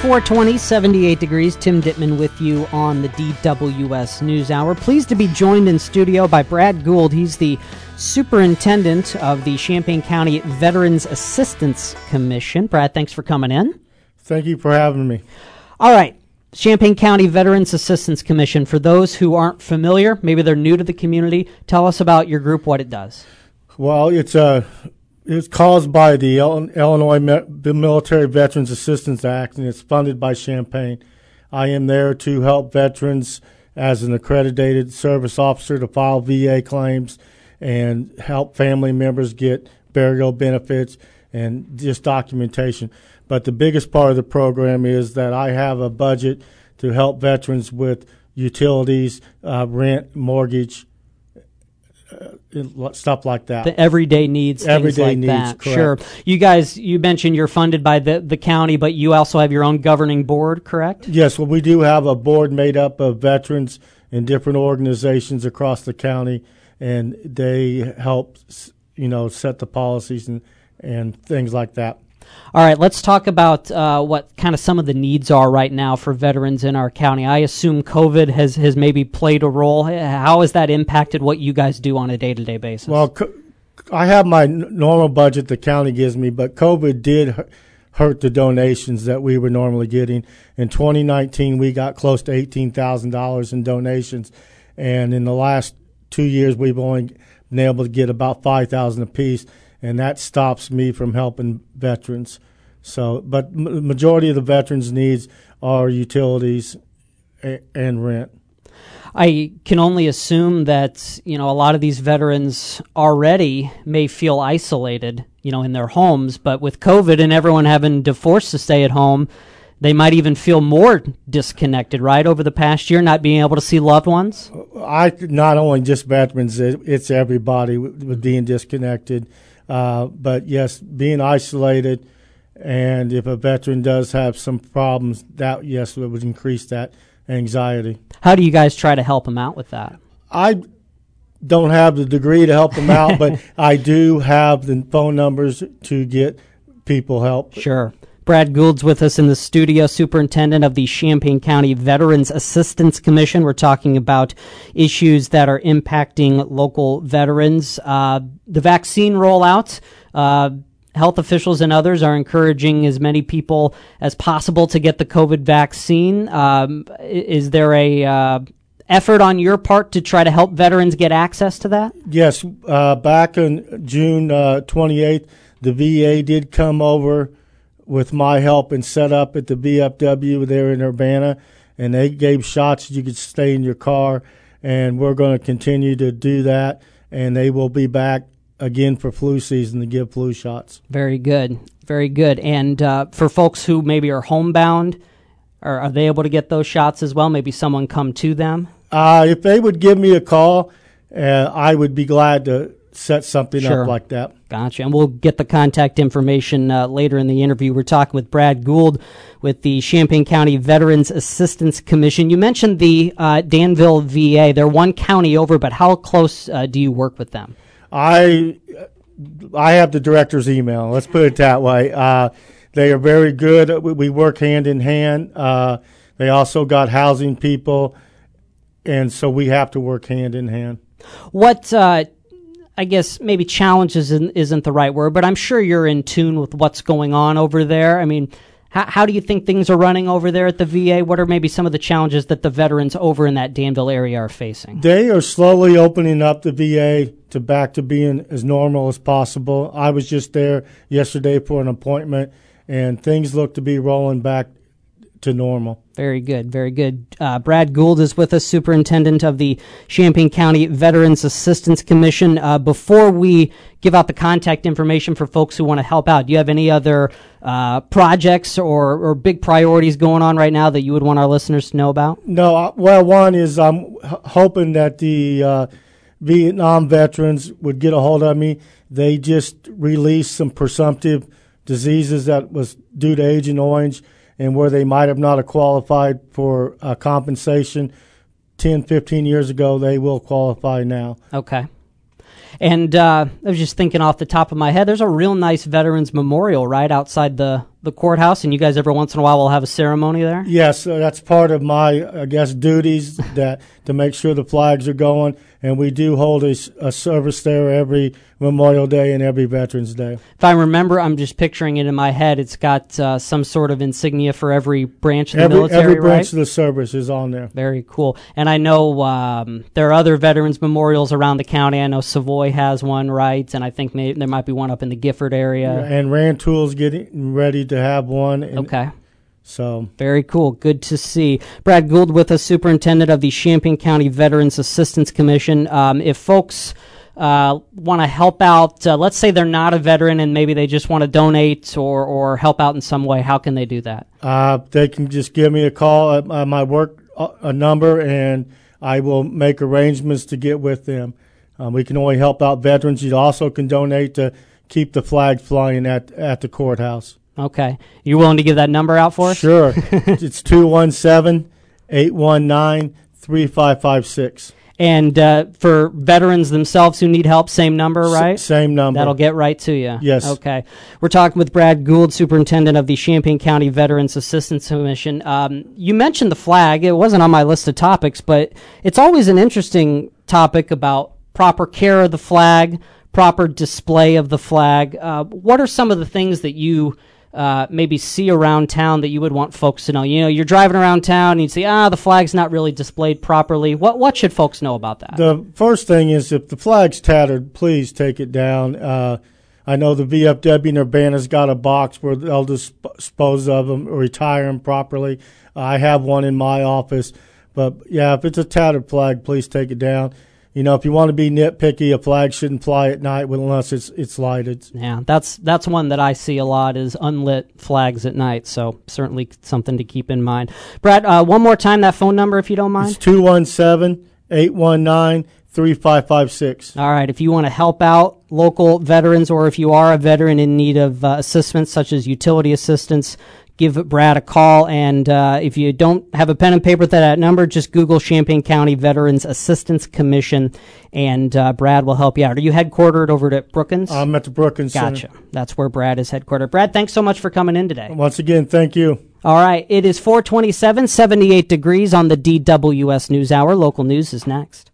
420, 78 degrees. Tim Ditman with you on the DWS News Hour. Pleased to be joined in studio by Brad Gould. He's the superintendent of the Champaign County Veterans Assistance Commission. Brad, thanks for coming in. Thank you for having me. All right. Champaign County Veterans Assistance Commission. For those who aren't familiar, maybe they're new to the community, tell us about your group, what it does. Well, it's a it's caused by the Illinois Military Veterans Assistance Act, and it's funded by Champaign. I am there to help veterans as an accredited service officer to file VA claims and help family members get burial benefits and just documentation. But the biggest part of the program is that I have a budget to help veterans with utilities, uh, rent, mortgage, uh, stuff like that. The everyday needs, everyday like needs, that. Correct. Sure. You guys, you mentioned you're funded by the, the county, but you also have your own governing board, correct? Yes. Well, we do have a board made up of veterans in different organizations across the county, and they help, you know, set the policies and and things like that. All right, let's talk about uh, what kind of some of the needs are right now for veterans in our county. I assume COVID has, has maybe played a role. How has that impacted what you guys do on a day to day basis? Well, I have my normal budget the county gives me, but COVID did hurt the donations that we were normally getting. In 2019, we got close to $18,000 in donations, and in the last two years, we've only been able to get about 5000 apiece and that stops me from helping veterans. So, but majority of the veterans' needs are utilities and rent. I can only assume that you know a lot of these veterans already may feel isolated, you know, in their homes. But with COVID and everyone having to force to stay at home, they might even feel more disconnected. Right over the past year, not being able to see loved ones. I not only just veterans; it's everybody with being disconnected. Uh, but yes, being isolated, and if a veteran does have some problems, that yes, it would increase that anxiety. How do you guys try to help them out with that? I don't have the degree to help them out, but I do have the phone numbers to get people help. Sure. Brad Gould's with us in the studio, superintendent of the Champaign County Veterans Assistance Commission. We're talking about issues that are impacting local veterans. Uh, the vaccine rollout. Uh, health officials and others are encouraging as many people as possible to get the COVID vaccine. Um, is there a uh, effort on your part to try to help veterans get access to that? Yes. Uh, back on June uh, 28th, the VA did come over with my help and set up at the VFW there in Urbana, and they gave shots. You could stay in your car, and we're going to continue to do that. And they will be back again for flu season to give flu shots. Very good, very good. And uh, for folks who maybe are homebound, are, are they able to get those shots as well? Maybe someone come to them. Uh, if they would give me a call, uh, I would be glad to set something sure. up like that. Gotcha. And we'll get the contact information uh, later in the interview. We're talking with Brad Gould with the Champaign County Veterans Assistance Commission. You mentioned the uh, Danville VA. They're one county over, but how close uh, do you work with them? I I have the director's email. Let's put it that way. Uh, they are very good. We work hand in hand. Uh, they also got housing people, and so we have to work hand in hand. What uh, I guess maybe challenges isn't, the right word, but I'm sure you're in tune with what's going on over there. I mean, how, how do you think things are running over there at the VA? What are maybe some of the challenges that the veterans over in that Danville area are facing? They are slowly opening up the VA to back to being as normal as possible. I was just there yesterday for an appointment, and things look to be rolling back to normal. Very good, very good. Uh, Brad Gould is with us, superintendent of the Champaign County Veterans Assistance Commission. Uh, before we give out the contact information for folks who want to help out, do you have any other uh, projects or, or big priorities going on right now that you would want our listeners to know about? No, uh, well, one is I'm h- hoping that the uh, Vietnam veterans would get a hold of me. They just released some presumptive diseases that was due to Agent Orange and where they might have not have qualified for uh, compensation 10, 15 years ago, they will qualify now. Okay. And uh, I was just thinking off the top of my head, there's a real nice Veterans Memorial right outside the, the courthouse, and you guys every once in a while will have a ceremony there. Yes, uh, that's part of my, I guess, duties that to make sure the flags are going, and we do hold a, a service there every Memorial Day and every Veterans Day. If I remember, I'm just picturing it in my head. It's got uh, some sort of insignia for every branch of the every, military, every branch right? of the service is on there. Very cool. And I know um, there are other veterans memorials around the county. I know Savoy has one, right? And I think maybe there might be one up in the Gifford area. And Rantoul's getting ready to have one. and Okay. So Very cool. Good to see. Brad Gould with us, Superintendent of the Champaign County Veterans Assistance Commission. Um, if folks uh, want to help out, uh, let's say they're not a veteran and maybe they just want to donate or, or help out in some way, how can they do that? uh, they can just give me a call at my, my work uh, a number, and I will make arrangements to get with them. Um, we can only help out veterans. You also can donate to keep the flag flying at at the courthouse. Okay. You willing to give that number out for us? Sure. it's 217 819 3556. And uh, for veterans themselves who need help, same number, right? Same number. That'll get right to you. Yes. Okay. We're talking with Brad Gould, Superintendent of the Champaign County Veterans Assistance Commission. Um, you mentioned the flag. It wasn't on my list of topics, but it's always an interesting topic about proper care of the flag, proper display of the flag. Uh, what are some of the things that you uh, maybe see around town that you would want folks to know? You know, you're driving around town and you see, ah, the flag's not really displayed properly. What what should folks know about that? The first thing is if the flag's tattered, please take it down. Uh, I know the VFW and has got a box where they'll dispose of them or retire them properly. I have one in my office. But yeah, if it's a tattered flag, please take it down. You know, if you want to be nitpicky, a flag shouldn't fly at night unless it's it's lighted. Yeah, that's that's one that I see a lot is unlit flags at night. So certainly something to keep in mind. Brad, uh, one more time that phone number if you don't mind. It's 217 819 3556. All right, if you want to help out local veterans, or if you are a veteran in need of uh, assistance such as utility assistance, give Brad a call. And uh, if you don't have a pen and paper with that number, just Google Champaign County Veterans Assistance Commission, and uh, Brad will help you out. Are you headquartered over at Brookens? I'm at the Brookens Gotcha. Center. That's where Brad is headquartered. Brad, thanks so much for coming in today. Once again, thank you. All right, it is 427, 78 degrees on the DWS News Hour. Local news is next.